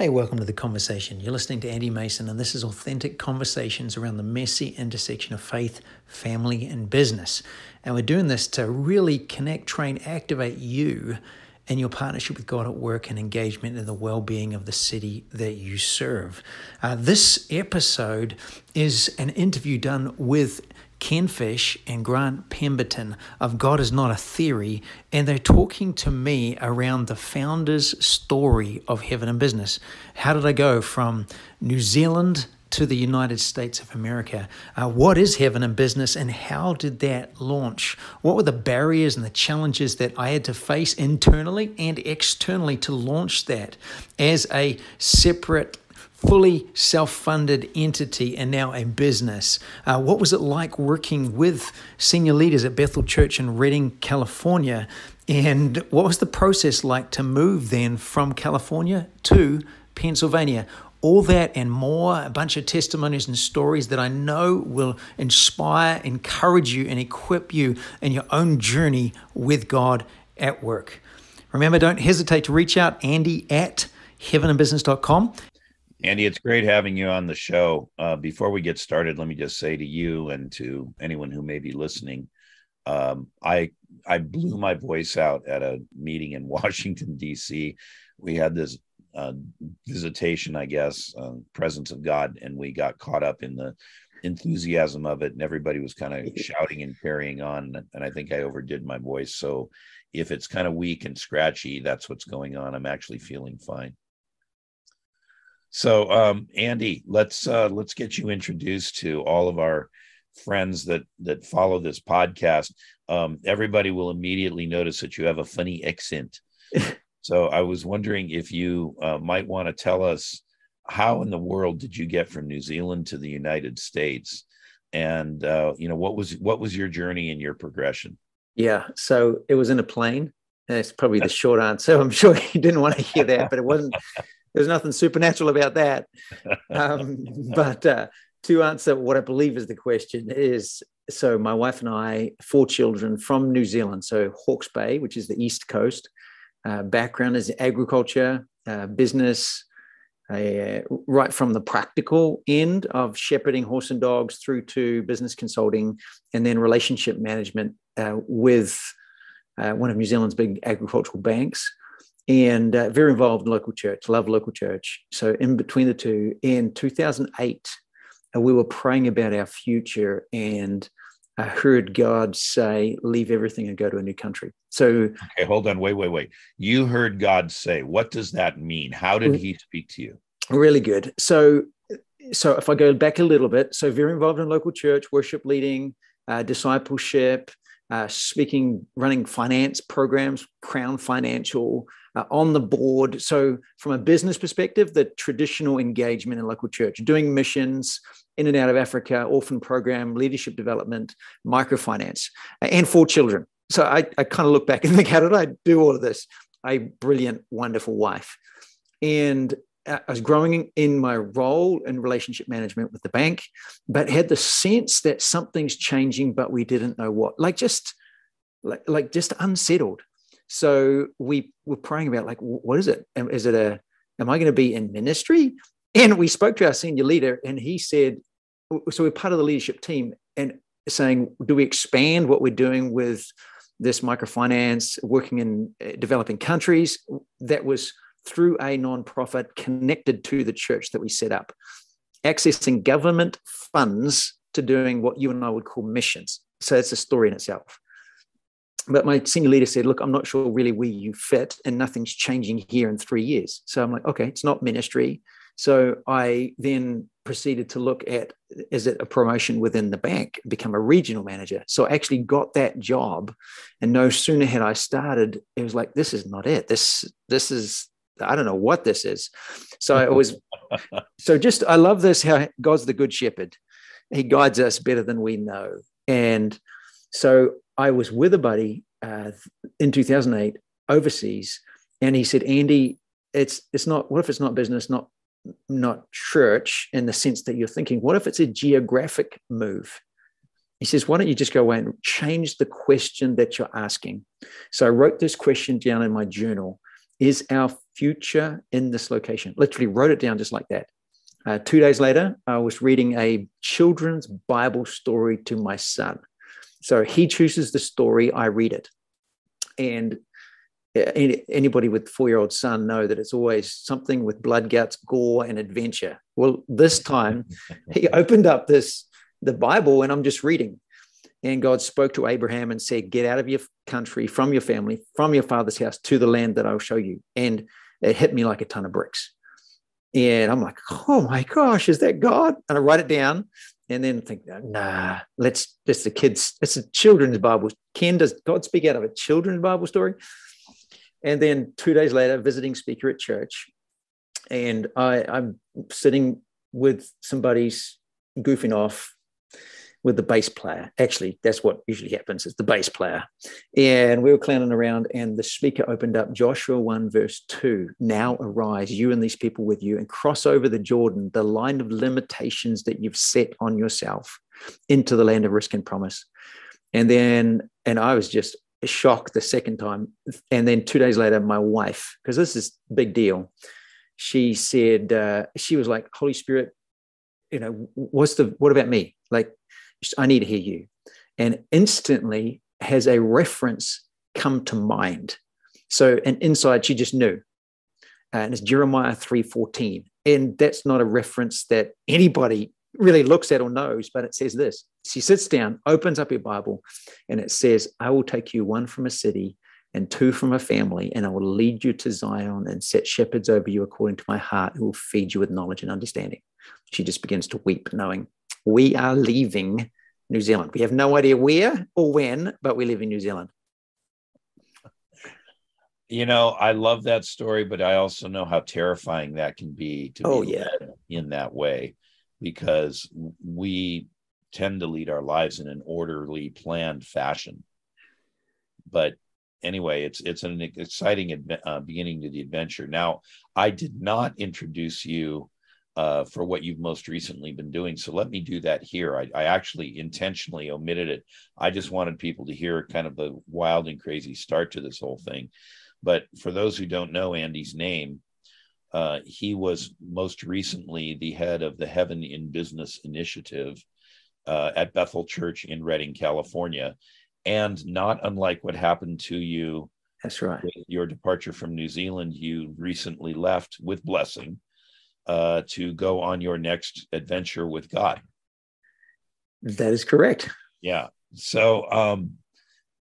Hey, welcome to the conversation. You're listening to Andy Mason, and this is authentic conversations around the messy intersection of faith, family, and business. And we're doing this to really connect, train, activate you and your partnership with God at work and engagement in the well being of the city that you serve. Uh, this episode is an interview done with Ken Fish and Grant Pemberton of God is Not a Theory, and they're talking to me around the founder's story of Heaven and Business. How did I go from New Zealand to the United States of America. Uh, what is Heaven and Business and how did that launch? What were the barriers and the challenges that I had to face internally and externally to launch that as a separate fully self funded entity and now a business. Uh, what was it like working with senior leaders at Bethel Church in Redding, California? And what was the process like to move then from California to Pennsylvania? All that and more, a bunch of testimonies and stories that I know will inspire, encourage you, and equip you in your own journey with God at work. Remember, don't hesitate to reach out, Andy at heavenandbusiness.com. Andy, it's great having you on the show. Uh, before we get started, let me just say to you and to anyone who may be listening, um, I I blew my voice out at a meeting in Washington D.C. We had this uh, visitation, I guess, uh, presence of God, and we got caught up in the enthusiasm of it, and everybody was kind of shouting and carrying on. And I think I overdid my voice. So if it's kind of weak and scratchy, that's what's going on. I'm actually feeling fine. So, um, Andy, let's uh, let's get you introduced to all of our friends that that follow this podcast. Um, everybody will immediately notice that you have a funny accent. so, I was wondering if you uh, might want to tell us how in the world did you get from New Zealand to the United States, and uh, you know what was what was your journey and your progression? Yeah, so it was in a plane. That's probably the short answer. I'm sure you didn't want to hear that, but it wasn't there's nothing supernatural about that. Um, but uh, to answer what I believe is the question is so my wife and I, four children from New Zealand, so Hawke's Bay, which is the east coast. Uh, background is agriculture, uh, business, uh, right from the practical end of shepherding horse and dogs through to business consulting, and then relationship management uh, with uh, one of New Zealand's big agricultural banks and uh, very involved in local church, love local church. So in between the two, in 2008, uh, we were praying about our future and I heard God say, leave everything and go to a new country. So, okay, hold on, wait, wait, wait. You heard God say, what does that mean? How did He speak to you? Really good. So, so if I go back a little bit, so very involved in local church, worship leading, uh, discipleship, uh, speaking, running finance programs, Crown Financial, uh, on the board. So, from a business perspective, the traditional engagement in local church, doing missions in and out of Africa, orphan program, leadership development, microfinance, and for children. So, I, I kind of look back and think, how did I do all of this? A brilliant, wonderful wife. And I was growing in my role in relationship management with the bank, but had the sense that something's changing, but we didn't know what. Like just like, like just unsettled. So we were praying about like, what is it? Is it a, am I going to be in ministry? And we spoke to our senior leader and he said, so we're part of the leadership team and saying, do we expand what we're doing with this microfinance, working in uh, developing countries? That was through a nonprofit connected to the church that we set up, accessing government funds to doing what you and I would call missions. So it's a story in itself but my senior leader said, Look, I'm not sure really where you fit, and nothing's changing here in three years. So I'm like, Okay, it's not ministry. So I then proceeded to look at is it a promotion within the bank, become a regional manager. So I actually got that job. And no sooner had I started, it was like, this is not it. This, this is, I don't know what this is. So I was, so just, I love this how God's the good shepherd. He guides us better than we know. And so I was with a buddy uh, in 2008 overseas, and he said, "Andy, it's it's not. What if it's not business, not not church in the sense that you're thinking? What if it's a geographic move?" He says, "Why don't you just go away and change the question that you're asking?" So I wrote this question down in my journal: Is our future in this location. Literally wrote it down just like that. Uh, two days later, I was reading a children's Bible story to my son. So he chooses the story, I read it. And uh, anybody with four-year-old son know that it's always something with blood guts gore and adventure. Well this time he opened up this the bible and i'm just reading. And god spoke to abraham and said get out of your country from your family from your father's house to the land that i'll show you. And it hit me like a ton of bricks. And i'm like oh my gosh is that god? And i write it down and then think nah let's just the kids it's a children's bible ken does god speak out of a children's bible story and then two days later, visiting speaker at church. And I, I'm sitting with some buddies goofing off with the bass player. Actually, that's what usually happens is the bass player. And we were clowning around, and the speaker opened up Joshua 1, verse 2. Now arise, you and these people with you, and cross over the Jordan, the line of limitations that you've set on yourself into the land of risk and promise. And then, and I was just shocked the second time. And then two days later, my wife, because this is big deal, she said, uh, she was like, Holy Spirit, you know, what's the, what about me? Like, I need to hear you. And instantly has a reference come to mind. So, and inside she just knew. Uh, and it's Jeremiah 3:14. And that's not a reference that anybody really looks at or knows, but it says this. She sits down, opens up your Bible, and it says, I will take you one from a city and two from a family, and I will lead you to Zion and set shepherds over you according to my heart, who will feed you with knowledge and understanding. She just begins to weep, knowing we are leaving New Zealand. We have no idea where or when, but we live in New Zealand. You know, I love that story, but I also know how terrifying that can be to oh, be yeah. in that way because we tend to lead our lives in an orderly, planned fashion. But anyway, it's it's an exciting uh, beginning to the adventure. Now, I did not introduce you uh, for what you've most recently been doing, so let me do that here. I, I actually intentionally omitted it. I just wanted people to hear kind of the wild and crazy start to this whole thing. But for those who don't know Andy's name, uh, he was most recently the head of the Heaven in Business Initiative uh, at Bethel Church in Redding, California. And not unlike what happened to you. That's right. your departure from New Zealand, you recently left with blessing uh, to go on your next adventure with God. That is correct. Yeah. So um,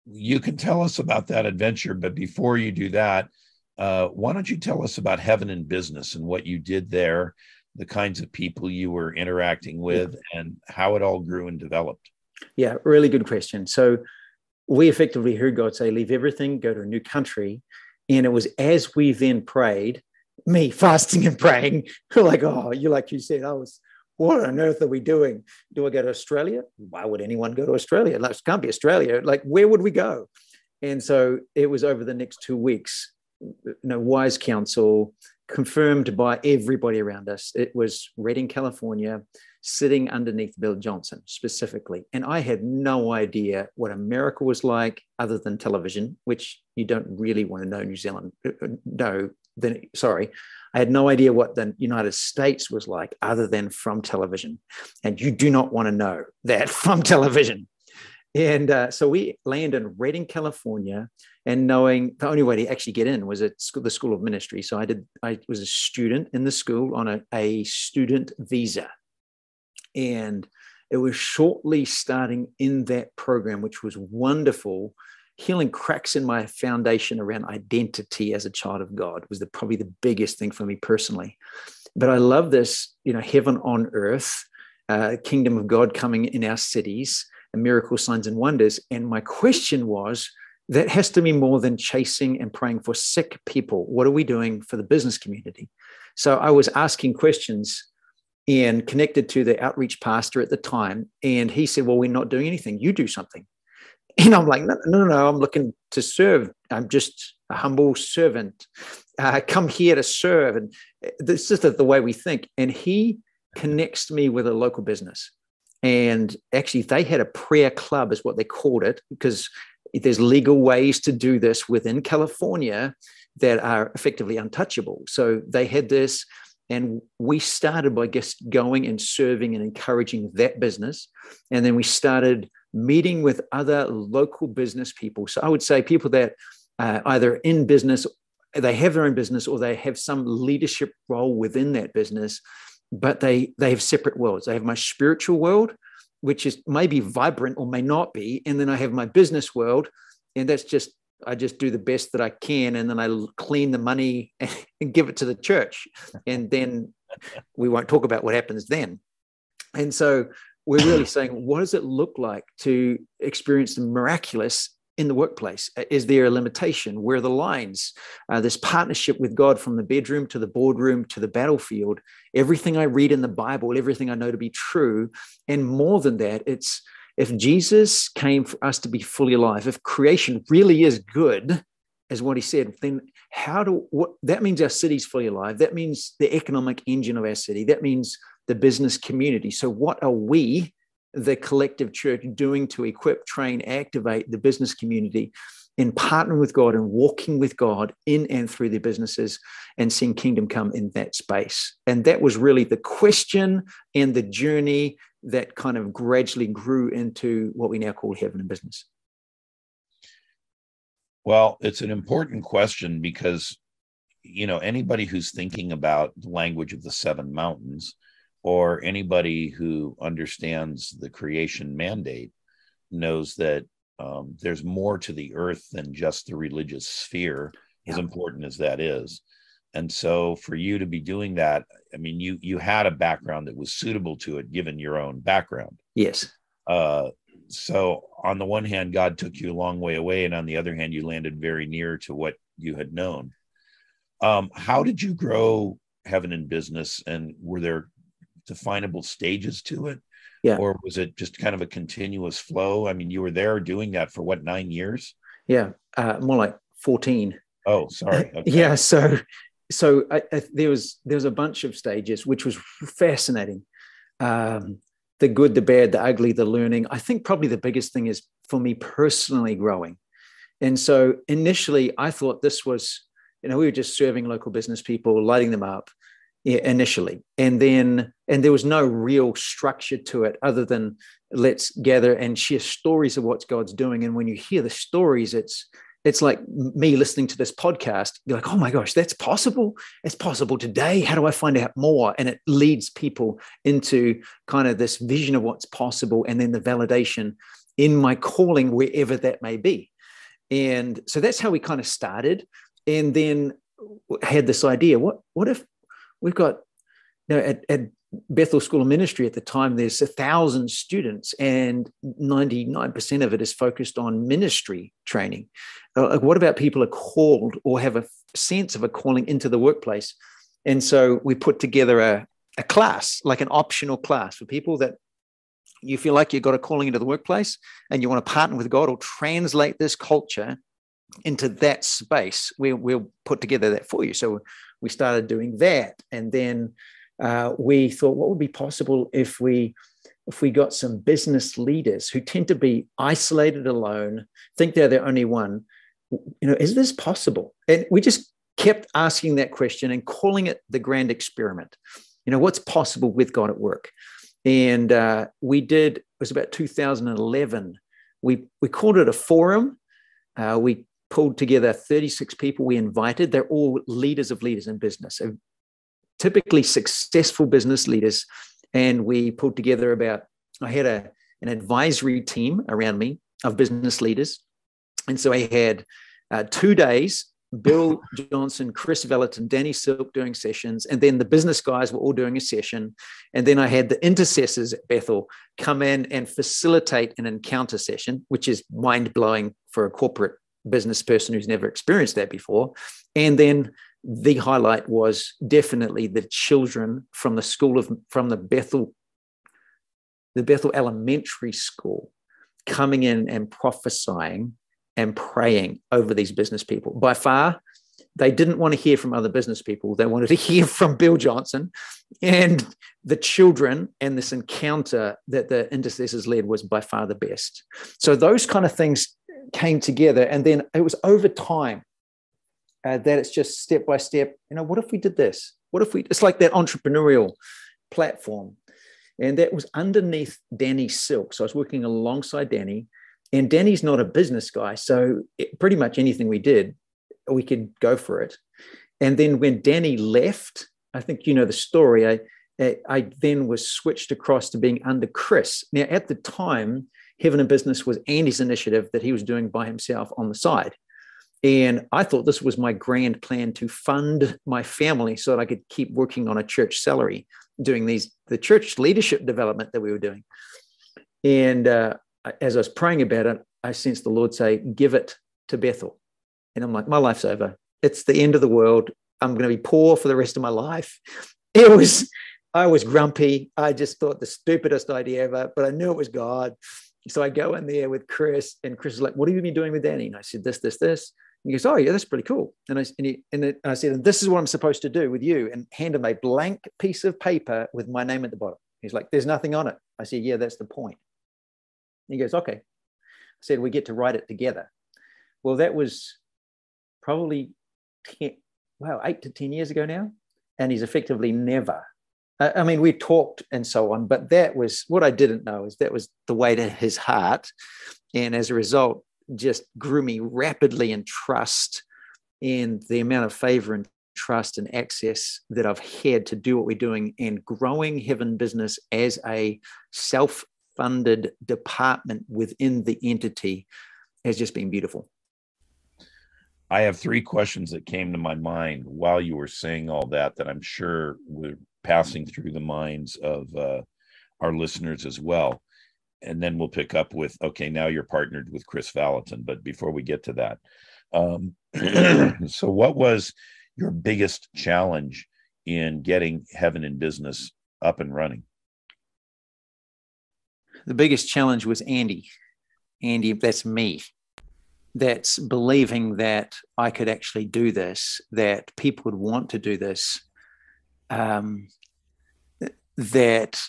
you can tell us about that adventure, but before you do that, uh, why don't you tell us about Heaven and Business and what you did there, the kinds of people you were interacting with, yeah. and how it all grew and developed? Yeah, really good question. So we effectively heard God say, Leave everything, go to a new country. And it was as we then prayed, me fasting and praying, like, oh, you like you said, I was, what on earth are we doing? Do I go to Australia? Why would anyone go to Australia? Like, it can't be Australia. Like, where would we go? And so it was over the next two weeks you know, wise counsel confirmed by everybody around us. It was Redding, California, sitting underneath Bill Johnson specifically. And I had no idea what America was like other than television, which you don't really want to know New Zealand. Uh, then sorry. I had no idea what the United States was like other than from television. And you do not want to know that from television. And uh, so we land in Redding, California, and knowing the only way to actually get in was at school, the School of Ministry. So I did. I was a student in the school on a, a student visa, and it was shortly starting in that program, which was wonderful. Healing cracks in my foundation around identity as a child of God was the, probably the biggest thing for me personally. But I love this, you know, heaven on earth, uh, kingdom of God coming in our cities and miracle signs and wonders. And my question was, that has to be more than chasing and praying for sick people. What are we doing for the business community? So I was asking questions and connected to the outreach pastor at the time. And he said, Well, we're not doing anything. You do something. And I'm like, No, no, no, I'm looking to serve. I'm just a humble servant. Uh, come here to serve. And this is the way we think. And he connects me with a local business. And actually, they had a prayer club, is what they called it, because there's legal ways to do this within California that are effectively untouchable. So they had this, and we started by just going and serving and encouraging that business. And then we started meeting with other local business people. So I would say people that uh, either in business, they have their own business, or they have some leadership role within that business, but they they have separate worlds. They have my spiritual world, which is maybe vibrant or may not be, and then I have my business world, and that's just I just do the best that I can, and then I clean the money and give it to the church, and then we won't talk about what happens then. And so we're really saying, what does it look like to experience the miraculous in the workplace? Is there a limitation? Where are the lines? Uh, this partnership with God from the bedroom to the boardroom to the battlefield. Everything I read in the Bible, everything I know to be true, and more than that, it's if Jesus came for us to be fully alive, if creation really is good, as what he said, then how do what that means our city's fully alive. That means the economic engine of our city. That means the business community. So, what are we, the collective church, doing to equip, train, activate the business community in partnering with God and walking with God in and through their businesses and seeing kingdom come in that space? And that was really the question and the journey that kind of gradually grew into what we now call heaven and business? Well, it's an important question because, you know, anybody who's thinking about the language of the seven mountains or anybody who understands the creation mandate knows that um, there's more to the earth than just the religious sphere, yeah. as important as that is. And so for you to be doing that i mean you you had a background that was suitable to it given your own background. Yes. Uh so on the one hand god took you a long way away and on the other hand you landed very near to what you had known. Um how did you grow heaven in business and were there definable stages to it? Yeah. Or was it just kind of a continuous flow? I mean you were there doing that for what nine years? Yeah uh, more like 14 oh sorry okay. yeah so so I, I, there was there was a bunch of stages which was fascinating. Um, the good the bad the ugly the learning. I think probably the biggest thing is for me personally growing. And so initially i thought this was you know we were just serving local business people lighting them up initially. And then and there was no real structure to it other than let's gather and share stories of what god's doing. And when you hear the stories it's it's like me listening to this podcast be like oh my gosh that's possible. It's possible today. How do i find out more? And it leads people into kind of this vision of what's possible and then the validation in my calling wherever that may be. And so that's how we kind of started. And then had this idea what what if we've got you know at, at Bethel School of Ministry at the time, there's a thousand students, and 99% of it is focused on ministry training. Uh, what about people are called or have a sense of a calling into the workplace? And so we put together a, a class, like an optional class for people that you feel like you've got a calling into the workplace and you want to partner with God or translate this culture into that space. We, we'll put together that for you. So we started doing that. And then uh, we thought, what would be possible if we if we got some business leaders who tend to be isolated alone, think they're the only one, you know, is this possible? And we just kept asking that question and calling it the grand experiment. You know, what's possible with God at work? And uh, we did, it was about 2011. We, we called it a forum. Uh, we pulled together 36 people we invited. They're all leaders of leaders in business, typically successful business leaders. And we pulled together about, I had a, an advisory team around me of business leaders. And so I had uh, two days Bill Johnson, Kris Vallotton, Danny Silk doing sessions, and then the business guys were all doing a session. And then I had the intercessors at Bethel come in and facilitate an encounter session, which is mind blowing for a corporate business person who's never experienced that before. And then the highlight was definitely the children from the school of from the Bethel, the Bethel Elementary School, coming in and prophesying and praying over these business people. By far, they didn't want to hear from other business people. They wanted to hear from Bill Johnson. And the children and this encounter that the intercessors led was by far the best. So those kind of things came together. And then it was over time uh, that it's just step by step. You know, what if we did this? What if we? It's like that entrepreneurial platform, and that was underneath Danny Silk. So I was working alongside Danny, and Danny's not a business guy, so it, pretty much anything we did, we could go for it. And then when Danny left, I think you know the story. I I then was switched across to being under Kris. Now, at the time, Heaven and Business was Andy's initiative that he was doing by himself on the side. And I thought this was my grand plan to fund my family so that I could keep working on a church salary, doing these the church leadership development that we were doing. And uh, as I was praying about it, I sensed the Lord say, "Give it to Bethel," and I'm like, "My life's over. It's the end of the world. I'm going to be poor for the rest of my life." It was I was grumpy. I just thought the stupidest idea ever, but I knew it was God. So I go in there with Kris, and Kris is like, What have you been doing with Danny? And I said, This, this, this. And he goes, Oh, yeah, that's pretty cool. And I, and, he, and I said, and This is what I'm supposed to do with you. And hand him a blank piece of paper with my name at the bottom. He's like, There's nothing on it. I said, Yeah, that's the point. And he goes, Okay. I said, We get to write it together. Well, that was probably 10, wow, eight to 10 years ago now. And he's effectively never I mean, we talked and so on, but that was what I didn't know is that was the way to his heart. And as a result, just grew me rapidly in trust and the amount of favor and trust and access that I've had to do what we're doing and growing Heaven Business as a self funded department within the entity has just been beautiful. I have three questions that came to my mind while you were saying all that that I'm sure would passing through the minds of uh, our listeners as well. And then we'll pick up with okay, now you're partnered with Kris Vallotton. But before we get to that, um, so what was your biggest challenge in getting Heaven in Business up and running? The biggest challenge was Andy. Andy, that's me. That's believing that I could actually do this, that people would want to do this, um, that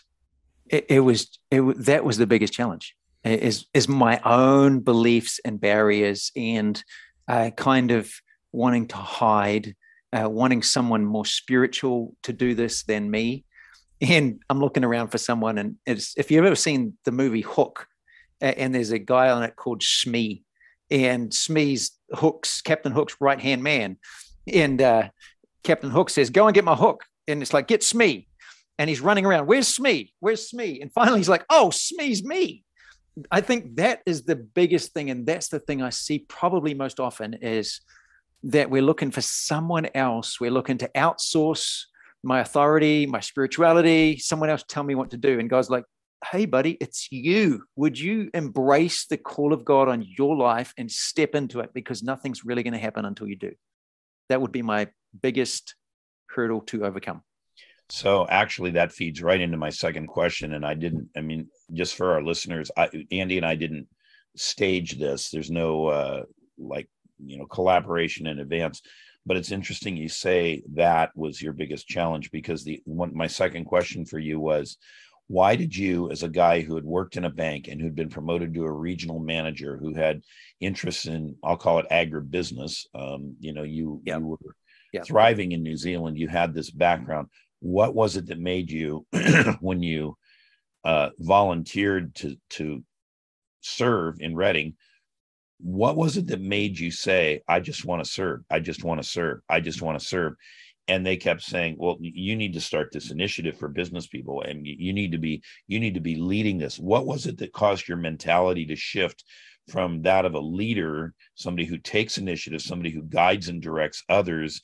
it, it was it, that was the biggest challenge is is my own beliefs and barriers and uh, kind of wanting to hide uh, wanting someone more spiritual to do this than me. And i'm looking around for someone and it's if you've ever seen the movie hook and there's a guy on it called smee and smee's hook's captain hook's right hand man. And uh, captain hook says go and get my hook. And it's like get smee and he's running around. Where's Smee? Where's Smee? And finally, he's like, "Oh, Smee's me." I think that is the biggest thing, and that's the thing I see probably most often is that we're looking for someone else. We're looking to outsource my authority, my spirituality. Someone else tell me what to do, and God's like, "Hey, buddy, it's you. Would you embrace the call of God on your life and step into it? Because nothing's really going to happen until you do." That would be my biggest hurdle to overcome. So actually, that feeds right into my second question. And I didn't, I mean, just for our listeners, I, Andy and I didn't stage this. There's no uh, like, you know, collaboration in advance. But it's interesting you say that was your biggest challenge because the one, my second question for you was, why did you, as a guy who had worked in a bank and who'd been promoted to a regional manager who had interests in, I'll call it agribusiness, um, you know, you, you were thriving in New Zealand, you had this background what was it that made you when you uh, volunteered to to serve in Redding? What was it that made you say, "I just want to serve. I just want to serve. I just want to serve"? And they kept saying, "Well, you need to start this initiative for business people, and you need to be you need to be leading this." What was it that caused your mentality to shift from that of a leader, somebody who takes initiative, somebody who guides and directs others,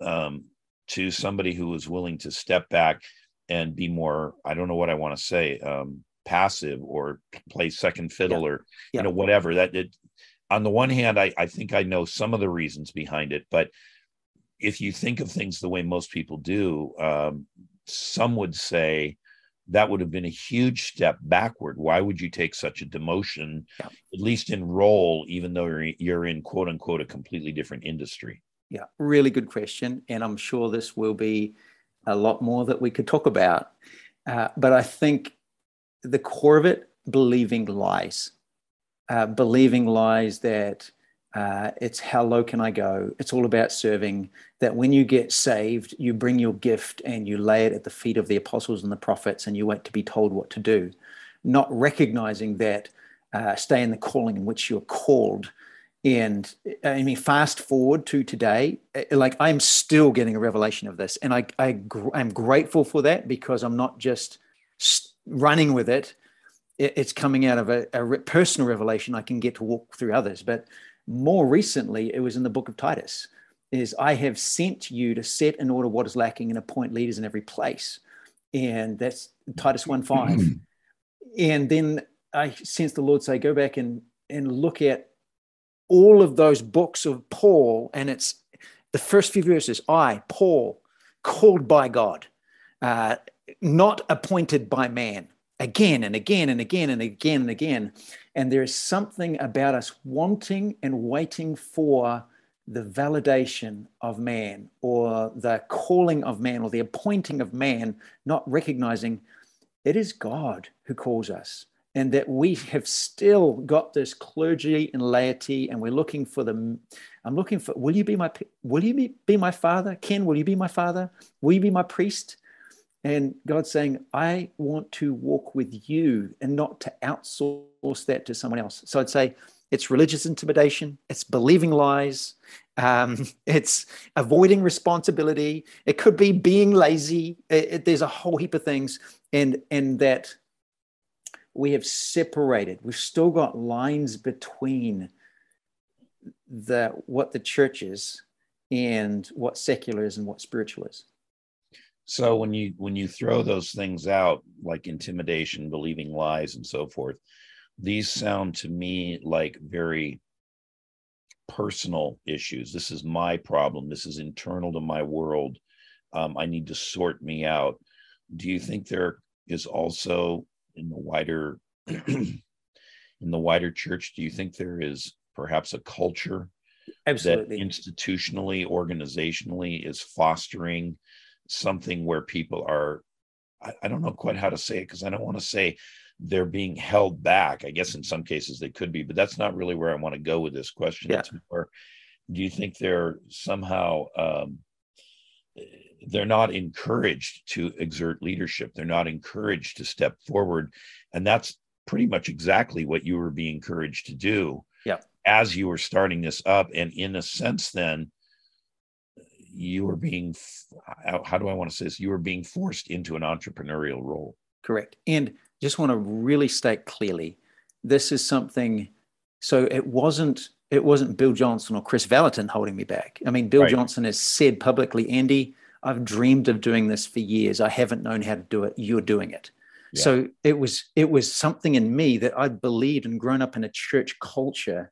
um, to somebody who is willing to step back and be more i don't know what i want to say um, passive or play second fiddle yeah. or yeah. you know whatever that it, on the one hand I, I think i know some of the reasons behind it but if you think of things the way most people do um, some would say that would have been a huge step backward why would you take such a demotion yeah. at least in role even though you're, you're in quote unquote a completely different industry yeah, really good question. And I'm sure this will be a lot more that we could talk about. Uh, but I think the core of it, believing lies, uh, believing lies that Uh, it's how low can I go? It's all about serving. That when you get saved, you bring your gift and you lay it at the feet of the apostles and the prophets, and you wait to be told what to do, not recognizing that uh, stay in the calling in which you're called. And I mean, fast forward to today, uh, like I'm still getting a revelation of this, and I, I I'm grateful for that because I'm not just running with it. It's coming out of a, a personal revelation I can get to walk through others, but more recently, it was in the book of Titus, is I have sent you to set in order what is lacking and appoint leaders in every place. And that's Titus 1 5. and then I sense the Lord say, go back and, and look at all of those books of Paul. And it's the first few verses I, Paul, called by God, uh, not appointed by man, again and again and again and again and again. And there is something about us wanting and waiting for the validation of man or the calling of man or the appointing of man, not recognizing it is God who calls us. And that we have still got this clergy and laity, and we're looking for the. I'm looking for. Will you be my? Will you be, be my father, Ken? Will you be my father? Will you be my priest? And God's saying, I want to walk with you and not to outsource that to someone else. So I'd say it's religious intimidation, it's believing lies, um, it's avoiding responsibility, it could be being lazy. It, it, there's a whole heap of things. And, and that we have separated, we've still got lines between the what the church is and what secular is and what spiritual is. So when you when you throw those things out like intimidation, believing lies and so forth, these sound to me like very personal issues. This is my problem. This is internal to my world. Um, I need to sort me out. Do you think there is also in the wider in the wider church? Do you think there is perhaps a culture Absolutely. that institutionally, organizationally is fostering something where people are I, I don't know quite how to say it because I don't want to say they're being held back. I guess in some cases they could be, but that's not really where I want to go with this question. Yeah. It's more, do you think they're somehow um, they're not encouraged to exert leadership? They're not encouraged to step forward, and that's pretty much exactly what you were being encouraged to do. Yeah. As you were starting this up, and in a sense, then you were being how do i want to say this you were being forced into an entrepreneurial role correct and just want to really state clearly this is something so it wasn't it wasn't bill johnson or Kris Vallotton holding me back i mean bill right. johnson has said publicly andy i've dreamed of doing this for years i haven't known how to do it you're doing it yeah. so it was it was something in me that i'd believed and grown up in a church culture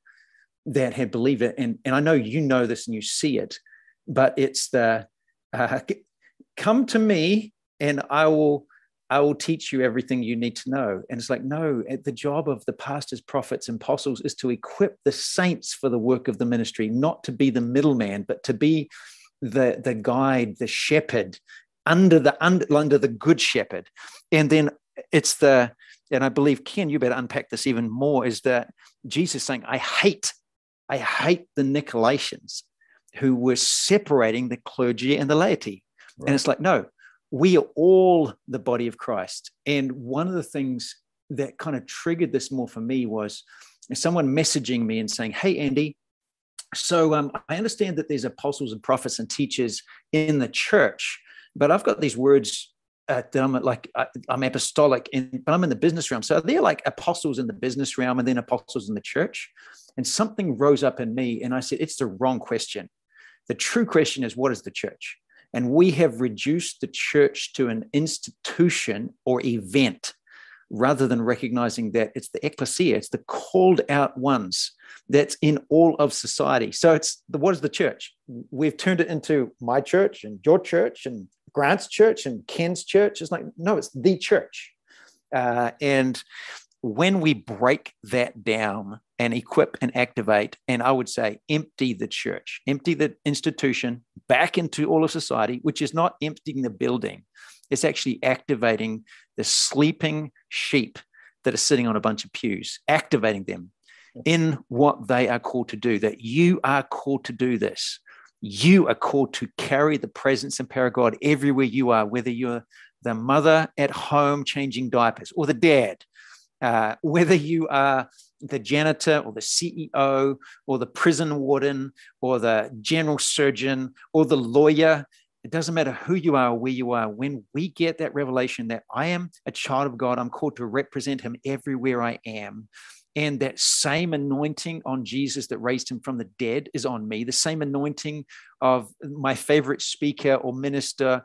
that had believed it and, and i know you know this and you see it but it's the uh, come to me and I will I will teach you everything you need to know. And it's like, no, the job of the pastors, prophets, and apostles is to equip the saints for the work of the ministry, not to be the middleman, but to be the, the guide, the shepherd under the under, under the good shepherd. And then it's the, and I believe, Ken, you better unpack this even more, is that Jesus saying, I hate, I hate the Nicolaitans who were separating the clergy and the laity. Right. And it's like, no, we are all the body of Christ. And one of the things that kind of triggered this more for me was someone messaging me and saying, Hey, Andy, so um, I understand that there's apostles and prophets and teachers in the church, but I've got these words uh, that I'm like I, am apostolic, in, but I'm in the business realm. So they're like apostles in the business realm and then apostles in the church. And something rose up in me, and I said, "It's the wrong question. The true question is what is the church? And we have reduced the church to an institution or event rather than recognizing that it's the ecclesia, it's the called out ones that's in all of society. So it's the, what is the church? We've turned it into my church and your church and Grant's church and Ken's church. It's like, no, it's the church. Uh, and when we break that down and equip and activate, and I would say empty the church, empty the institution back into all of society, which is not emptying the building, it's actually activating the sleeping sheep that are sitting on a bunch of pews, activating them. in what they are called to do, that you are called to do this. You are called to carry the presence and power of God everywhere you are, whether you're the mother at home changing diapers or the dad, uh, whether you are the janitor or the CEO or the prison warden or the general surgeon or the lawyer. It doesn't matter who you are where you are. When we get that revelation that I am a child of God, I'm called to represent him everywhere I am. And that same anointing on Jesus that raised him from the dead is on me. The same anointing of my favorite speaker or minister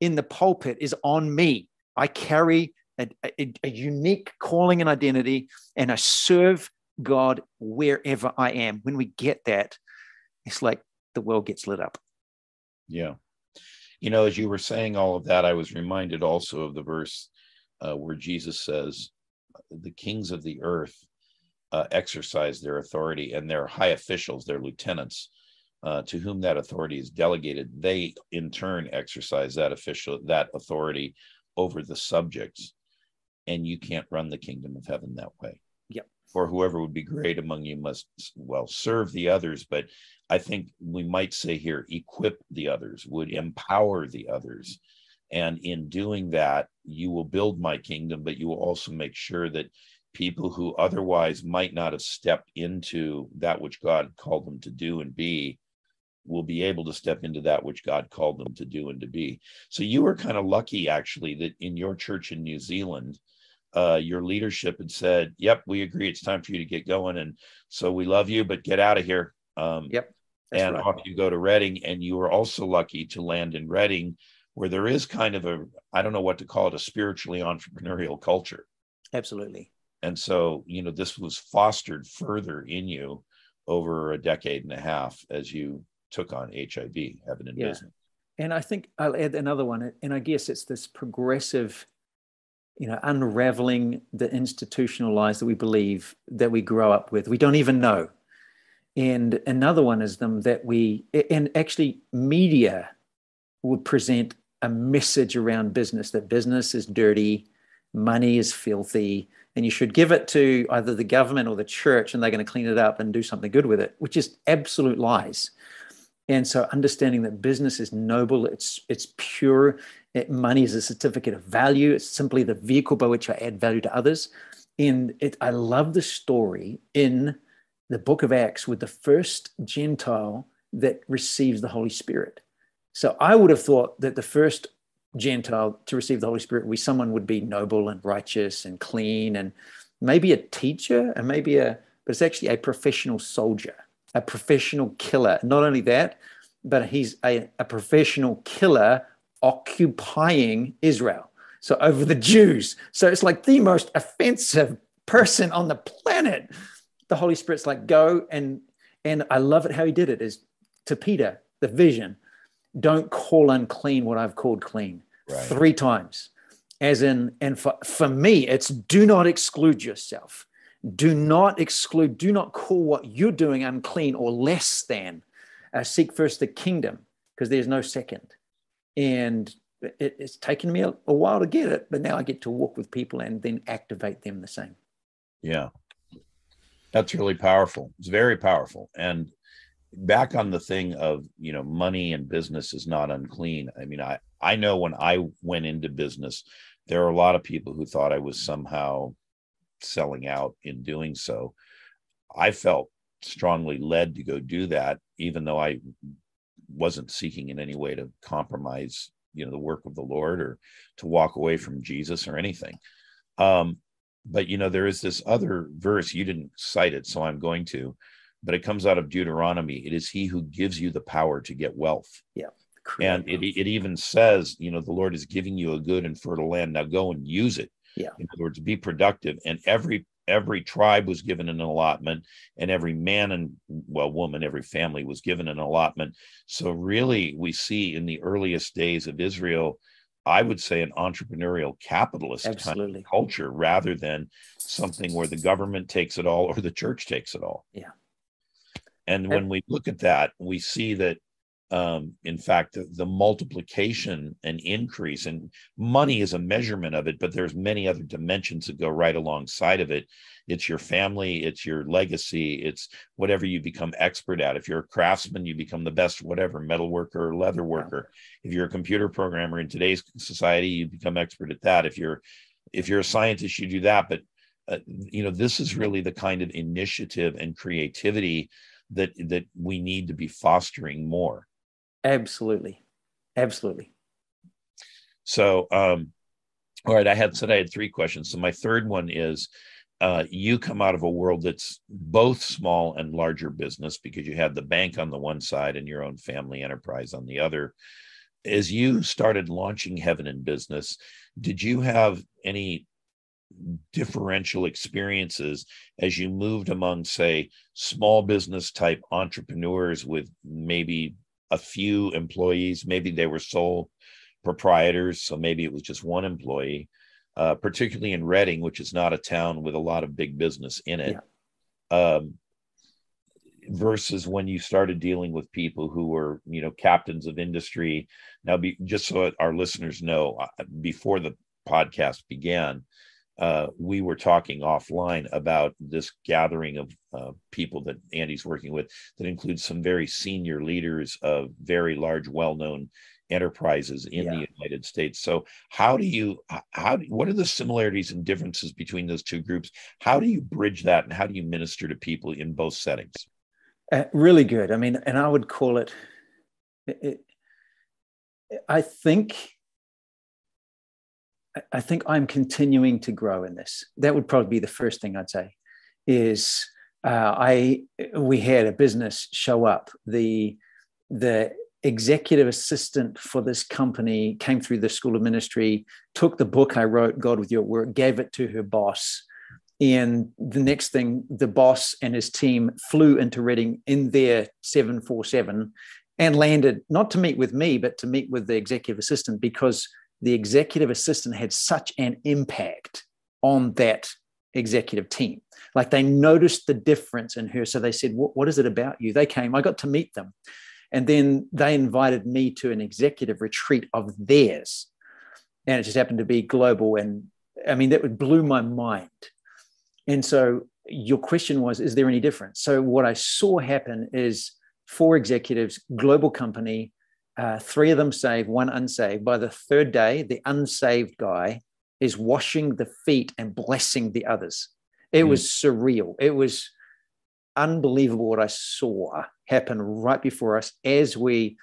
in the pulpit is on me. I carry a, a, a, unique calling and identity, and I serve God wherever I am. When we get that, it's like the world gets lit up. Yeah. You know, as you were saying all of that, I was reminded also of the verse uh, where Jesus says, The kings of the earth uh, exercise their authority, and their high officials, their lieutenants, uh, to whom that authority is delegated, they in turn exercise that official that authority over the subjects and you can't run the kingdom of heaven that way. For whoever would be great among you must, well, serve the others. But I think we might say here, equip the others, would empower the others. And in doing that, you will build my kingdom, but you will also make sure that people who otherwise might not have stepped into that which God called them to do and be will be able to step into that which God called them to do and to be. So you were kind of lucky, actually, that in your church in New Zealand, uh, your leadership had said, "Yep, we agree. It's time for you to get going, and so we love you, but get out of here." Um, yep. and right. off you go to Redding, and you were also lucky to land in Redding, where there is kind of a I don't know what to call it a spiritually entrepreneurial culture. Absolutely. And so you know this was fostered further in you over a decade and a half as you took on HIV, having in yeah. business. And I think I'll add another one, and I guess it's this progressive you know, unraveling the institutional lies that we believe that we grow up with. We don't even know. And another one is them that we, and actually, media would present a message around business that business is dirty, money is filthy, and you should give it to either the government or the church, and they're going to clean it up and do something good with it, which is absolute lies. And so understanding that business is noble, it's it's pure, it, money is a certificate of value, it's simply the vehicle by which I add value to others. And it, I love the story in the book of Acts with the first Gentile that receives the Holy Spirit. So I would have thought that the first Gentile to receive the Holy Spirit would be someone would be noble and righteous and clean and maybe a teacher and maybe a, but it's actually a professional soldier a professional killer. Not only that, but he's a, a professional killer occupying Israel. So over the Jews. So it's like the most offensive person on the planet. The Holy Spirit's like, go and and I love it how he did it is to Peter, the vision, don't call unclean what I've called clean. Right. Three times. As in, and for, for me, it's do not exclude yourself do not exclude, do not call what you're doing unclean or less than. Uh, seek first the kingdom because there's no second. And it, it's taken me a, a, while to get it, but now I get to walk with people and then activate them the same. Yeah. That's really powerful. It's very powerful. And back on the thing of, you know, money and business is not unclean. I mean, I, I know when I went into business, there are a lot of people who thought I was somehow selling out in doing so. I felt strongly led to go do that, even though I wasn't seeking in any way to compromise, you know, the work of the Lord or to walk away from Jesus or anything. Um, but you know, there is this other verse you didn't cite it, so I'm going to, but it comes out of Deuteronomy. It is He who gives you the power to get wealth. Yeah. And it, it even says, you know, the Lord is giving you a good and fertile land. Now go and use it yeah. In other words, be productive. And every every tribe was given an allotment, and every man and well, woman, every family was given an allotment. So really, we see in the earliest days of Israel, I would say an entrepreneurial capitalist Absolutely. Kind of culture rather than something where the government takes it all or the church takes it all. Yeah. And when we look at that, we see that um, in fact the, the, multiplication and increase and money is a measurement of it but there's many other dimensions that go right alongside of it. It's your family it's your legacy it's whatever you become expert at. If you're a craftsman you become the best whatever metal worker or leather worker if you're a computer programmer in today's society you become expert at that. If you're if you're a scientist you do that. But uh, you know this is really the kind of initiative and creativity that that we need to be fostering more Absolutely. Absolutely. So, um, all right, I had said I had three questions. So my third one is uh, you come out of a world that's both small and larger business because you had the bank on the one side and your own family enterprise on the other. As you started launching Heaven in Business, did you have any differential experiences as you moved among, say, small business type entrepreneurs with maybe a few employees. Maybe they were sole proprietors, so maybe it was just one employee. Uh, particularly in Redding, which is not a town with a lot of big business in it. Yeah. Um, versus when you started dealing with people who were, you know, captains of industry. Now, be, just so our listeners know, uh, before the podcast began, uh, we were talking offline about this gathering of uh, people that Andy's working with that includes some very senior leaders of very large, well-known enterprises in yeah. the United States. So, how do you how do, what are the similarities and differences between those two groups? How do you bridge that, and how do you minister to people in both settings? Uh, really good. I mean, and I would call it, it I think I think I'm continuing to grow in this. That would probably be the first thing I'd say. Is uh, I we had a business show up. The the executive assistant for this company came through the school of ministry, took the book I wrote, God with Your Work, gave it to her boss. And the next thing, the boss and his team flew into Redding in their 747 and landed not to meet with me, but to meet with the executive assistant because the executive assistant had such an impact on that executive team. Like they noticed the difference in her. So they said, What is it about you? They came, I got to meet them. And then they invited me to an executive retreat of theirs. And it just happened to be global. And I mean, that would blew my mind. And so your question was, Is there any difference? So what I saw happen is four executives, global company, uh, three of them saved, one unsaved. By the third day, the unsaved guy is washing the feet and blessing the others. It mm. was surreal. It was unbelievable what I saw happen right before us as we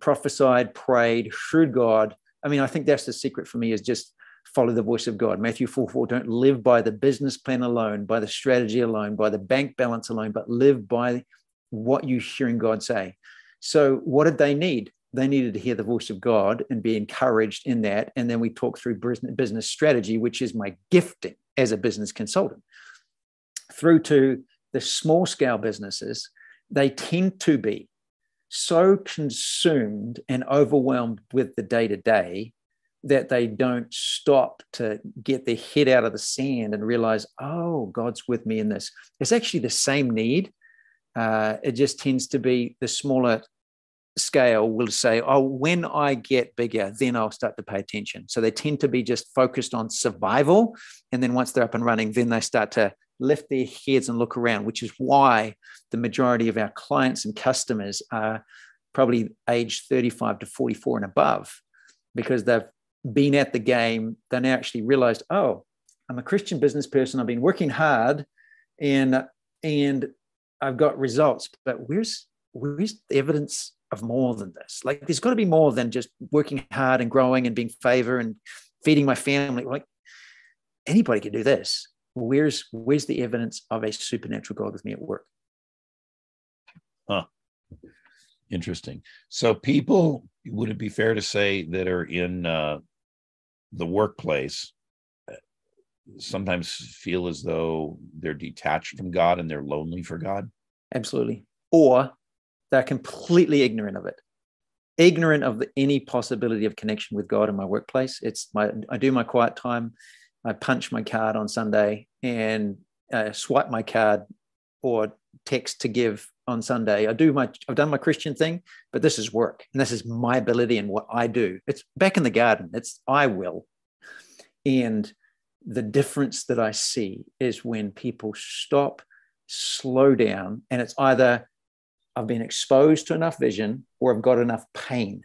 prophesied, prayed, shrewd God. I mean, I think that's the secret for me is just follow the voice of God. Matthew 4 4, don't live by the business plan alone, by the strategy alone, by the bank balance alone, but live by what you're hearing God say. So, what did they need? They needed to hear the voice of God and be encouraged in that. And then we talk through business strategy, which is my gifting as a business consultant, through to the small scale businesses. They tend to be so consumed and overwhelmed with the day to day that they don't stop to get their head out of the sand and realize, oh, God's with me in this. It's actually the same need. Uh, it just tends to be the smaller scale will say, oh, when I get bigger, then I'll start to pay attention. So they tend to be just focused on survival. And then once they're up and running, then they start to lift their heads and look around, which is why the majority of our clients and customers are probably age 35 to 44 and above, because they've been at the game. They now actually realized, oh, I'm a Christian business person. I've been working hard and and I've got results, but where's where's the evidence of more than this. Like there's got to be more than just working hard and growing and being favor and feeding my family. Like anybody can do this. Where's where's the evidence of a supernatural God with me at work? Huh. Interesting. So people, would it be fair to say that are in uh, the workplace uh, sometimes feel as though they're detached from God and they're lonely for God? Absolutely. Or they're completely ignorant of it, ignorant of the, any possibility of connection with God in my workplace. It's my I do my quiet time. I punch my card on Sunday and uh, swipe my card or text to give on Sunday. I do my I've done my Christian thing, but this is work and this is my ability and what I do. It's back in the garden. It's I will. And the difference that I see is when people stop, slow down, and it's either I've been exposed to enough vision or I've got enough pain.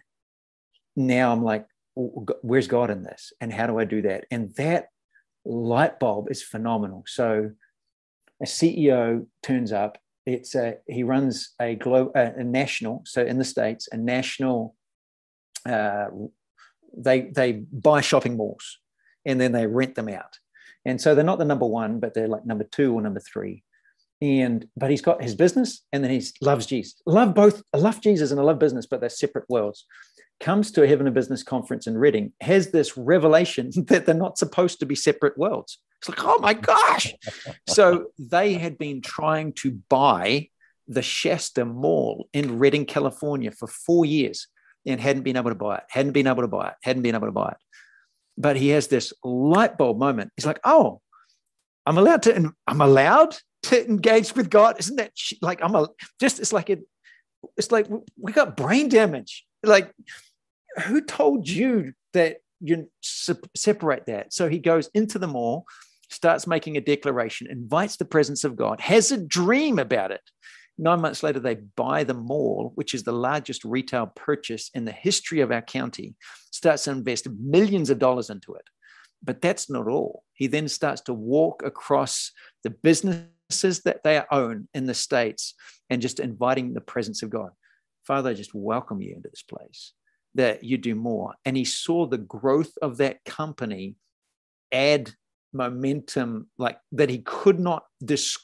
Now I'm like, where's God in this? And how do I do that? And that light bulb is phenomenal. So a CEO turns up. It's a he runs a global a national. So in the states, a national. Uh, they they buy shopping malls and then they rent them out. And so they're not the number one, but they're like number two or number three. And but he's got his business and then he loves Jesus. Love both. I love Jesus and I love business, but they're separate worlds. Comes to a Heaven and Business conference in Redding, has this revelation that they're not supposed to be separate worlds. It's like, oh my gosh. so they had been trying to buy the Shasta Mall in Redding, California for four years and hadn't been able to buy it, hadn't been able to buy it, hadn't been able to buy it but he has this light bulb moment. He's like, "Oh, I'm allowed to. I'm allowed to engage with God. Isn't that like I'm a just? It's like it. It's like we got brain damage. Like, who told you that you separate that? So he goes into the mall, starts making a declaration, invites the presence of God, has a dream about it, Nine months later, they buy the mall, which is the largest retail purchase in the history of our county, starts to invest millions of dollars into it. But that's not all. He then starts to walk across the businesses that they own in the States and just inviting the presence of God. Father, I just welcome you into this place, that you do more. And he saw the growth of that company add momentum like that he could not dis-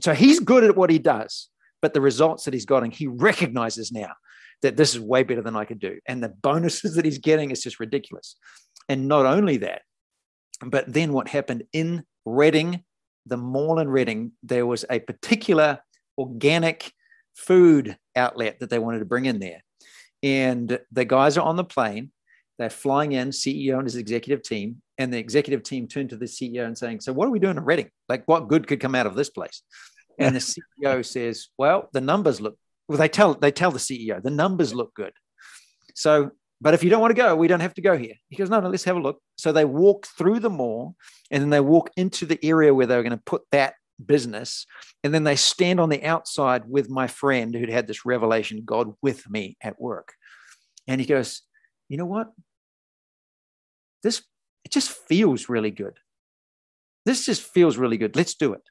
so he's good at what he does but the results that he's getting, he recognizes now that this is way better than I could do. And the bonuses that he's getting is just ridiculous. And not only that, but then what happened in Redding, the mall in Redding, there was a particular organic food outlet that they wanted to bring in there. And the guys are on the plane, they're flying in, CEO and his executive team. And the executive team turned to the CEO and saying, So, what are we doing in Redding? Like, what good could come out of this place? And the CEO says, "Well, the numbers look." Well, they tell they tell the CEO the numbers look good. So, but if you don't want to go, we don't have to go here. He goes, "No, no, let's have a look." So they walk through the mall, and then they walk into the area where they were going to put that business, and then they stand on the outside with my friend who'd had this revelation, God with me at work, and he goes, "You know what? This it just feels really good. This just feels really good. Let's do it."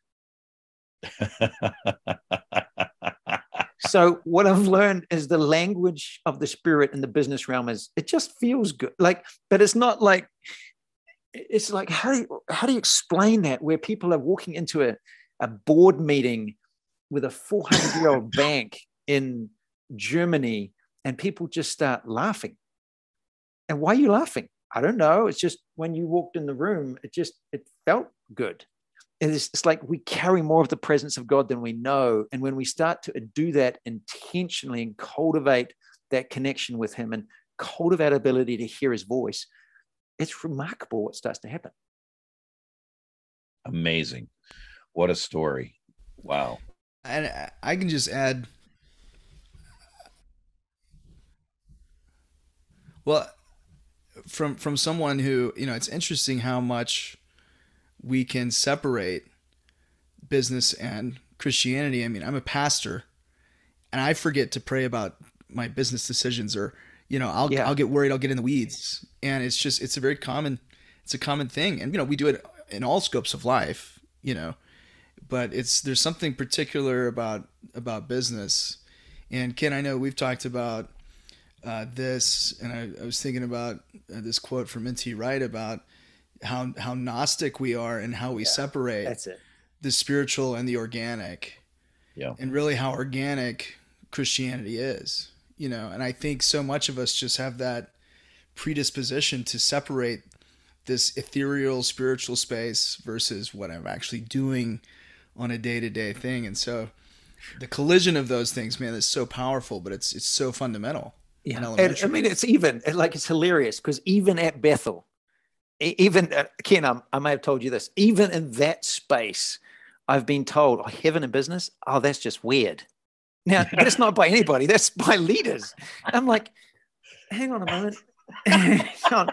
so what I've learned is the language of the spirit in the business realm is it just feels good. Like, but it's not like it's like how do you, how do you explain that where people are walking into a, a board meeting with a 400 year old bank in Germany and people just start laughing. And why are you laughing? I don't know. It's just when you walked in the room, it just it felt good it's, it's like we carry more of the presence of God than we know. And when we start to do that intentionally and cultivate that connection with Him and cultivate ability to hear His voice, it's remarkable what starts to happen. Amazing. What a story. Wow. And I can just add well from from someone who, you know, it's interesting how much we can separate business and Christianity. I mean, I'm a pastor and I forget to pray about my business decisions or, you know, I'll, yeah. I'll get worried. I'll get in the weeds. And it's just, it's a very common, it's a common thing. And, you know, we do it in all scopes of life, you know, but it's, there's something particular about, about business. And Ken, I know we've talked about uh, this, and I, I was thinking about uh, this quote from N.T. Wright about how how gnostic we are and how we yeah, separate that's it. the spiritual and the organic. Yeah. And really how organic Christianity is. You know, and I think so much of us just have that predisposition to separate this ethereal spiritual space versus what I'm actually doing on a day-to-day thing. And so the collision of those things, man, is so powerful, but it's it's so fundamental. Yeah. And, I mean, it's even like it's hilarious because even at Bethel, even uh, Ken, I, I may have told you this. Even in that space, I've been told, "Oh, heaven and business. Oh, that's just weird." Now, that's not by anybody, that's by leaders. I'm like, hang on a moment. on.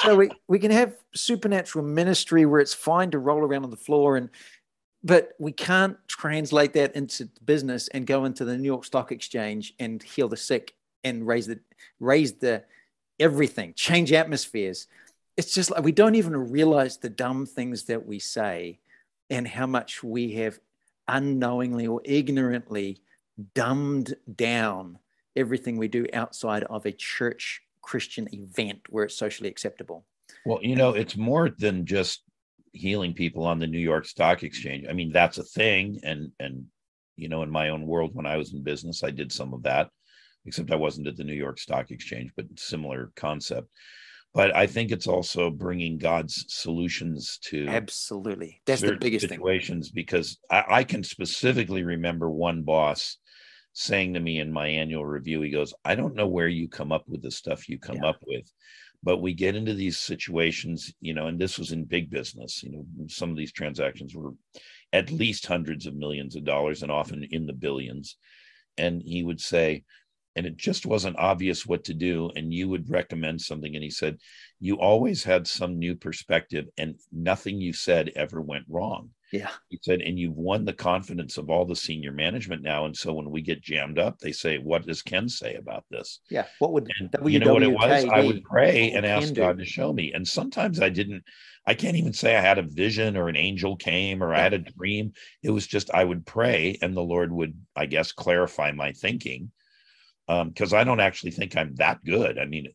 So we, we can have supernatural ministry where it's fine to roll around on the floor and but we can't translate that into business and go into the New York Stock Exchange and heal the sick and raise the raise the everything, change atmospheres. It's just like we don't even realize the dumb things that we say and how much we have unknowingly or ignorantly dumbed down everything we do outside of a church Christian event where it's socially acceptable. Well, you know, it's more than just healing people on the New York Stock Exchange. I mean, that's a thing. And, and, you know, in my own world, when I was in business, I did some of that, except I wasn't at the New York Stock Exchange, but similar concept. But I think it's also bringing God's solutions to absolutely that's the biggest situations thing. because I, I can specifically remember one boss saying to me in my annual review, he goes, I don't know where you come up with the stuff you come yeah. up with, but we get into these situations you know and this was in big business you know some of these transactions were at least hundreds of millions of dollars and often in the billions and he would say and it just wasn't obvious what to do and you would recommend something and he said you always had some new perspective and nothing you said ever went wrong yeah. He said, and you've won the confidence of all the senior management now. And so when we get jammed up, they say, What does Ken say about this? Yeah. What would and you know what it was? I would pray and ask God to show me. And sometimes I didn't, I can't even say I had a vision or an angel came or yeah. I had a dream. It was just I would pray and the Lord would, I guess, clarify my thinking because um, I don't actually think I'm that good. I mean,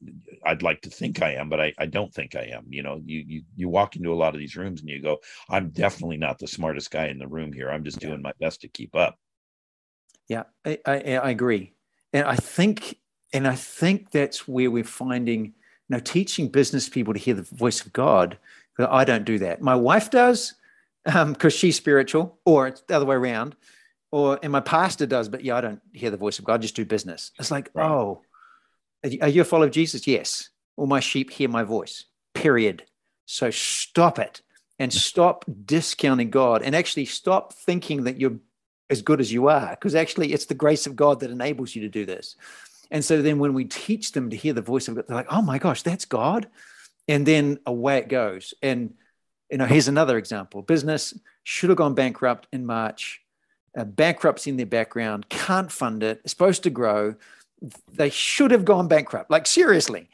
I'd like to think I am, but I, I don't think I am. You know, you, you you walk into a lot of these rooms and you go, I'm definitely not the smartest guy in the room here. I'm just doing my best to keep up. Yeah, I, I, I agree, and I think and I think that's where we're finding, you know, teaching business people to hear the voice of God. I don't do that. My wife does because um, she's spiritual, or it's the other way around or and my pastor does, but yeah, I don't hear the voice of God. I just do business. It's like, right. oh, are you a follower of Jesus? Yes. All my sheep hear my voice. Period. So stop it and stop discounting God and actually stop thinking that you're as good as you are, because actually it's the grace of God that enables you to do this. And so then when we teach them to hear the voice of God, they're like, oh my gosh, that's God. And then away it goes. And you know, here's another example. Business should have gone bankrupt in March uh, bankruptcy in their background, can't fund it, supposed to grow. They should have gone bankrupt, like seriously.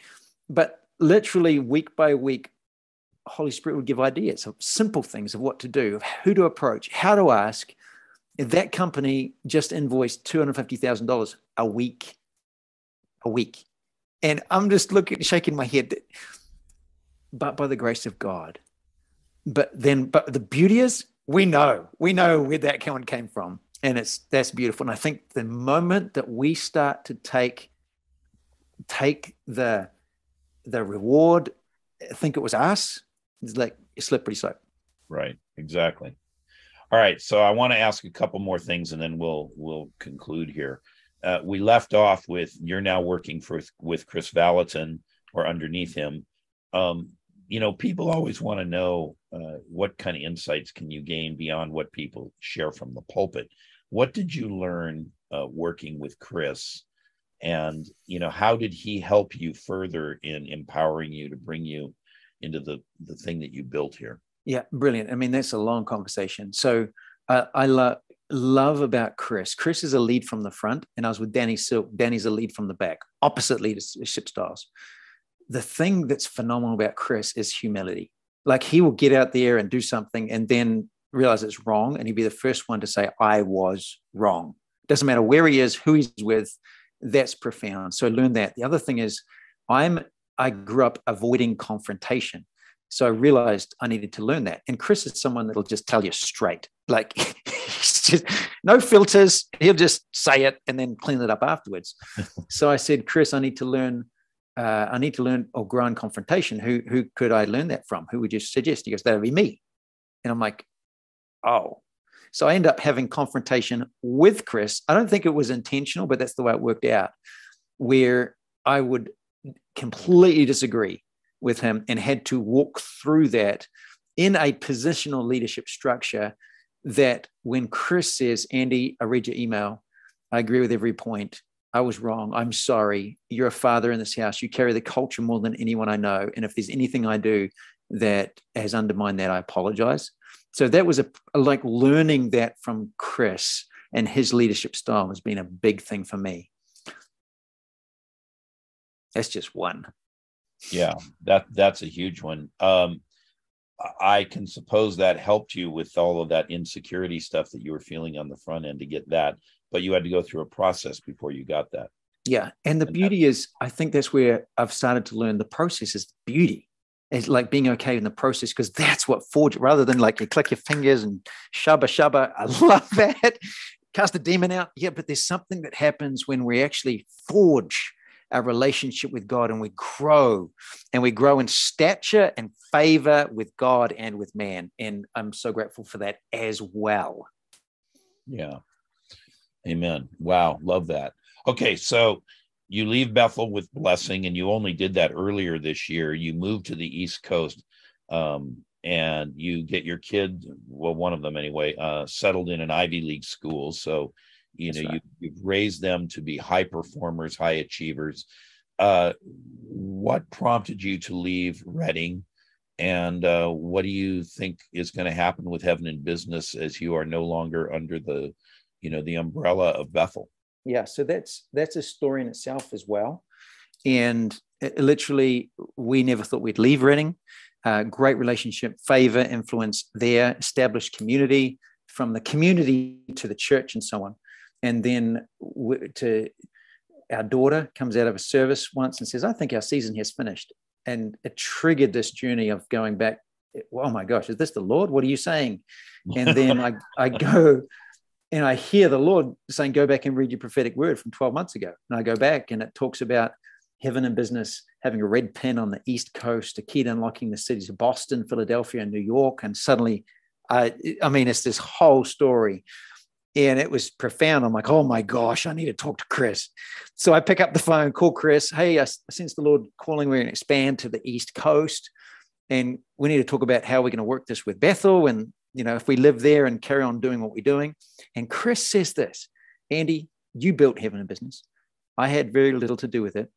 But literally, week by week, Holy Spirit would give ideas of simple things of what to do, of who to approach, how to ask. That company just invoiced $250,000 a week, a week. And I'm just looking, shaking my head, but by the grace of God. But then, but the beauty is, we know. We know where that one came from and it's that's beautiful. And i think the moment that we start to take take the the reward I think it was us it's like a slippery slope. Right. Exactly. All right. So i want to ask a couple more things and then we'll we'll conclude here. Uh, we left off with you're now working for with Kris Vallotton or underneath him. Um, you know, people always want to know uh, what kind of insights can you gain beyond what people share from the pulpit. What did you learn uh, working with Kris? And, you know, how did he help you further in empowering you to bring you into the, the thing that you built here? Yeah, brilliant. I mean, that's a long conversation. So uh, I love love about Kris. Kris is a lead from the front, and I was with Danny Silk. Danny's a lead from the back, opposite leadership styles the thing that's phenomenal about Kris is humility. Like he will get out there and do something and then realize it's wrong. And he'd be the first one to say, I was wrong. Doesn't matter where he is, who he's with. That's profound. So learn that. The other thing is, I'm I grew up avoiding confrontation. So I realized I needed to learn that. And Kris is someone that'll just tell you straight, like just no filters. He'll just say it and then clean it up afterwards. so I said, Kris, I need to learn uh, I need to learn or grow in confrontation. Who who could I learn that from? Who would you suggest? He goes, that would be me. And I'm like, oh. So I end up having confrontation with Kris. I don't think it was intentional, but that's the way it worked out, where I would completely disagree with him and had to walk through that in a positional leadership structure that when Kris says, Andy, I read your email, I agree with every point. I was wrong. I'm sorry. You're a father in this house. You carry the culture more than anyone I know. And if there's anything I do that has undermined that, I apologize. So that was a like learning that from Kris and his leadership style has been a big thing for me. That's just one. Yeah, that that's a huge one. Um, I can suppose that helped you with all of that insecurity stuff that you were feeling on the front end to get that, but you had to go through a process before you got that. Yeah. And the and beauty is, I think that's where I've started to learn the process is beauty. It's like being okay in the process because that's what forge rather than like you click your fingers and shabba shabba. I love that. Cast a demon out. Yeah, but there's something that happens when we actually forge our relationship with God and we grow and we grow in stature and favor with God and with man. And I'm so grateful for that as well. Yeah. Amen. Wow. Love that. Okay. So you leave Bethel with blessing, and you only did that earlier this year. You moved to the East Coast. Um, and you get your kid, well, one of them anyway, uh, settled in an Ivy League school. So you That's know right. you, you've raised them to be high performers high achievers uh, what prompted you to leave Redding? and uh, what do you think is going to happen with heaven in business as you are no longer under the you know the umbrella of bethel yeah so that's that's a story in itself as well and it, literally we never thought we'd leave Redding. uh, great relationship favor influence there established community from the community to the church and so on and then to our daughter comes out of a service once and says, "I think our season has finished," and it triggered this journey of going back. Oh my gosh, is this the Lord? What are you saying? And then I I go and I hear the Lord saying, "Go back and read your prophetic word from 12 months ago." And I go back and it talks about heaven and business having a red pen on the east coast, a to unlocking the cities of Boston, Philadelphia, and New York, and suddenly, I I mean, it's this whole story and it was profound. I'm like, oh my gosh, I need to talk to Kris. So I pick up the phone, call Kris. Hey, I sense the Lord calling me and expand to the East Coast, and we need to talk about how we're going to work this with Bethel, and you know, if we live there and carry on doing what we're doing. And Kris says this, Andy, you built Heaven and Business. I had very little to do with it.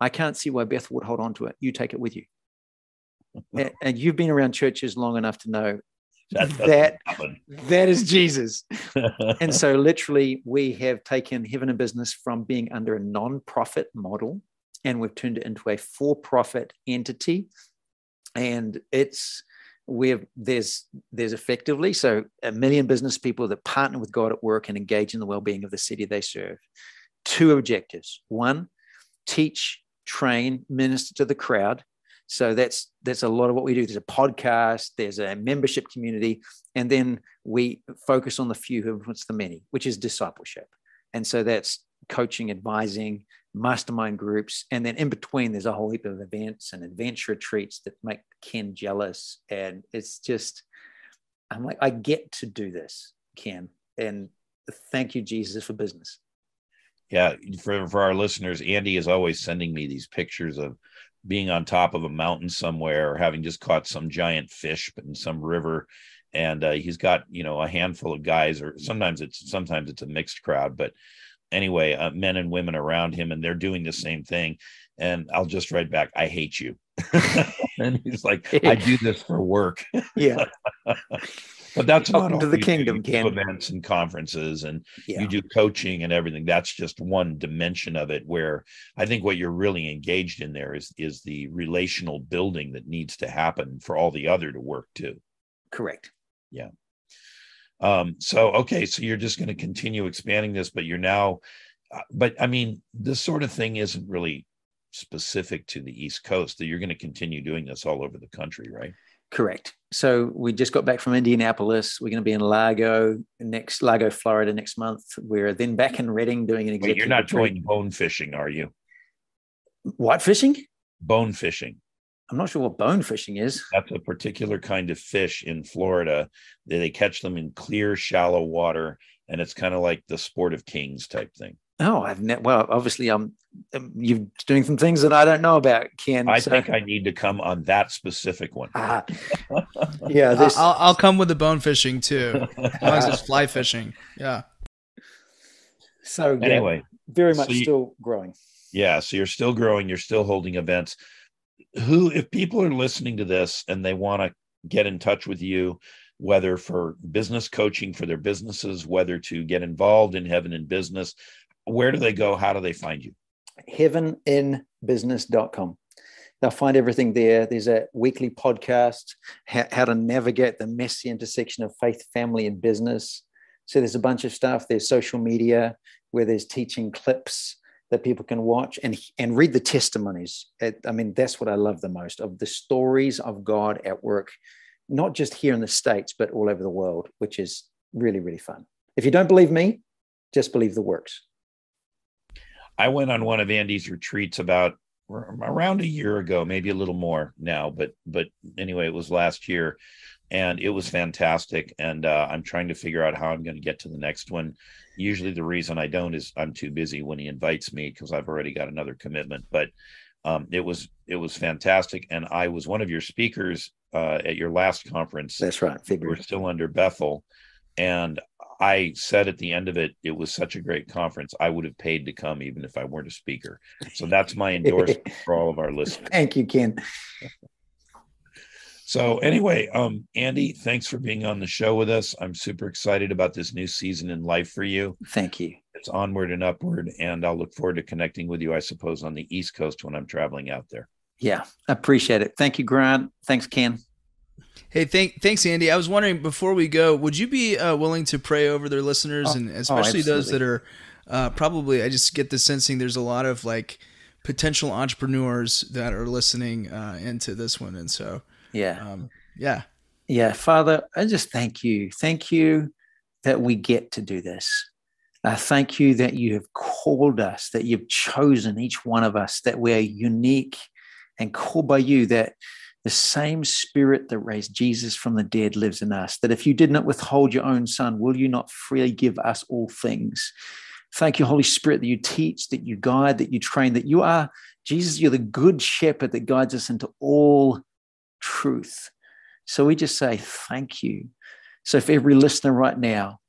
I can't see why Beth would hold on to it. You take it with you. and, and you've been around churches long enough to know that that, that is Jesus. and so literally we have taken heaven and business from being under a non-profit model and we've turned it into a for-profit entity. And it's where there's there's effectively so a million business people that partner with God at work and engage in the well-being of the city they serve. Two objectives. One, teach, train, minister to the crowd so that's that's a lot of what we do. There's a podcast, there's a membership community, and then we focus on the few who influence the many, which is discipleship. And so that's coaching, advising, mastermind groups, and then in between there's a whole heap of events and adventure retreats that make Ken jealous. And it's just, I'm like, I get to do this, Ken, and thank you, Jesus, for business. Yeah, for for our listeners, Andy is always sending me these pictures of being on top of a mountain somewhere or having just caught some giant fish in some river and uh, he's got you know a handful of guys or sometimes it's sometimes it's a mixed crowd but anyway uh, men and women around him and they're doing the same thing. And i'll just write back i hate you. And he's like i do this for work. Yeah. But that's Welcome not to the kingdom Ken. events and conferences and yeah. you do coaching and everything. That's just one dimension of it where i think what you're really engaged in there is is the relational building that needs to happen for all the other to work too. Correct. Yeah um so okay so you're just going to continue expanding this but you're now uh, but i mean this sort of thing isn't really specific to the east coast that you're going to continue doing this all over the country right Correct. So we just got back from Indianapolis. We're going to be in Largo next, Largo, Florida next month. We're then back in Redding doing an executive. Wait, you're not doing bone fishing, are you? What fishing? Bone fishing. I'm not sure what bone fishing is. That's a particular kind of fish in Florida. They, they catch them in clear, shallow water, and it's kind of like the sport of kings type thing. Oh, I've ne- well, obviously, um, you're doing some things that I don't know about, Ken. I so. think I need to come on that specific one. Ah, yeah, this... I'll, I'll come with the bone fishing too, as long as it's fly fishing. Yeah. So yeah, anyway, very much so you- still growing. yeah, so you're still growing, you're still holding events. Who, if people are listening to this and they want to get in touch with you, whether for business coaching for their businesses, whether to get involved in heaven in business, where do they go? How do they find you? heaveninbusiness.com. They'll find everything there. There's a weekly podcast, how, how to navigate the messy intersection of faith, family, and business. So there's a bunch of stuff. There's social media where there's teaching clips that people can watch and, and read the testimonies. It, I mean, that's what I love the most of the stories of God at work, not just here in the States, but all over the world, which is really, really fun. If you don't believe me, just believe the works. I went on one of Andy's retreats about around a year ago, maybe a little more now, but but anyway, it was last year, and it was fantastic. And uh, I'm trying to figure out how I'm going to get to the next one. Usually, the reason I don't is I'm too busy when he invites me because I've already got another commitment. But um, it was it was fantastic, and I was one of your speakers uh, at your last conference. That's right. We're still under Bethel, and I said at the end of it, it was such a great conference. I would have paid to come even if I weren't a speaker. So that's my endorsement for all of our listeners. Thank you, Ken. So anyway, um, Andy, thanks for being on the show with us. I'm super excited about this new season in life for you. Thank you. It's onward and upward, and I'll look forward to connecting with you, I suppose, on the East Coast when I'm traveling out there. Yeah, I appreciate it. Thank you, Grant. Thanks, Ken. Hey, thank, thanks, Andy. I was wondering before we go, would you be uh, willing to pray over their listeners, Oh, and especially those that are uh, probably? I just get the sensing there's a lot of like potential entrepreneurs that are listening uh, into this one, and so Yeah. um, yeah, Yeah, Father, I just thank you. Thank you that we get to do this. I thank you that you have called us, that you've chosen each one of us, that we're unique and called by you, that the same spirit that raised Jesus from the dead lives in us. That if you did not withhold your own son, will you not freely give us all things? Thank you, Holy Spirit, that you teach, that you guide, that you train, that you are, Jesus, you're the good shepherd that guides us into all truth. So we just say thank you. So if every listener right now,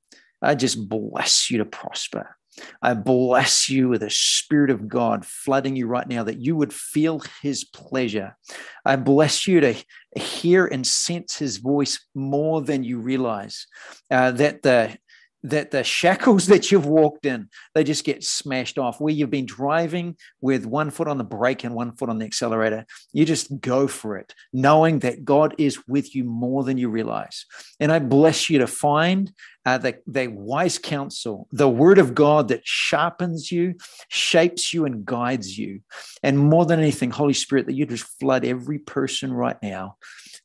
I just bless you to prosper. I bless you with the Spirit of God flooding you right now that you would feel His pleasure. I bless you to hear and sense His voice more than you realize. Uh, that the that the shackles that you've walked in they just get smashed off. Where you've been driving with one foot on the brake and one foot on the accelerator you just go for it knowing that god is with you more than you realize. And i bless you to find uh, the, the wise counsel the word of god that sharpens you shapes you and guides you. And more than anything holy spirit that you just flood every person right now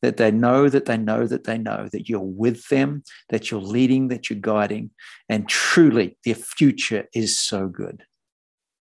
that they know that they know that they know that you're with them that you're leading that you're guiding and truly their future is so good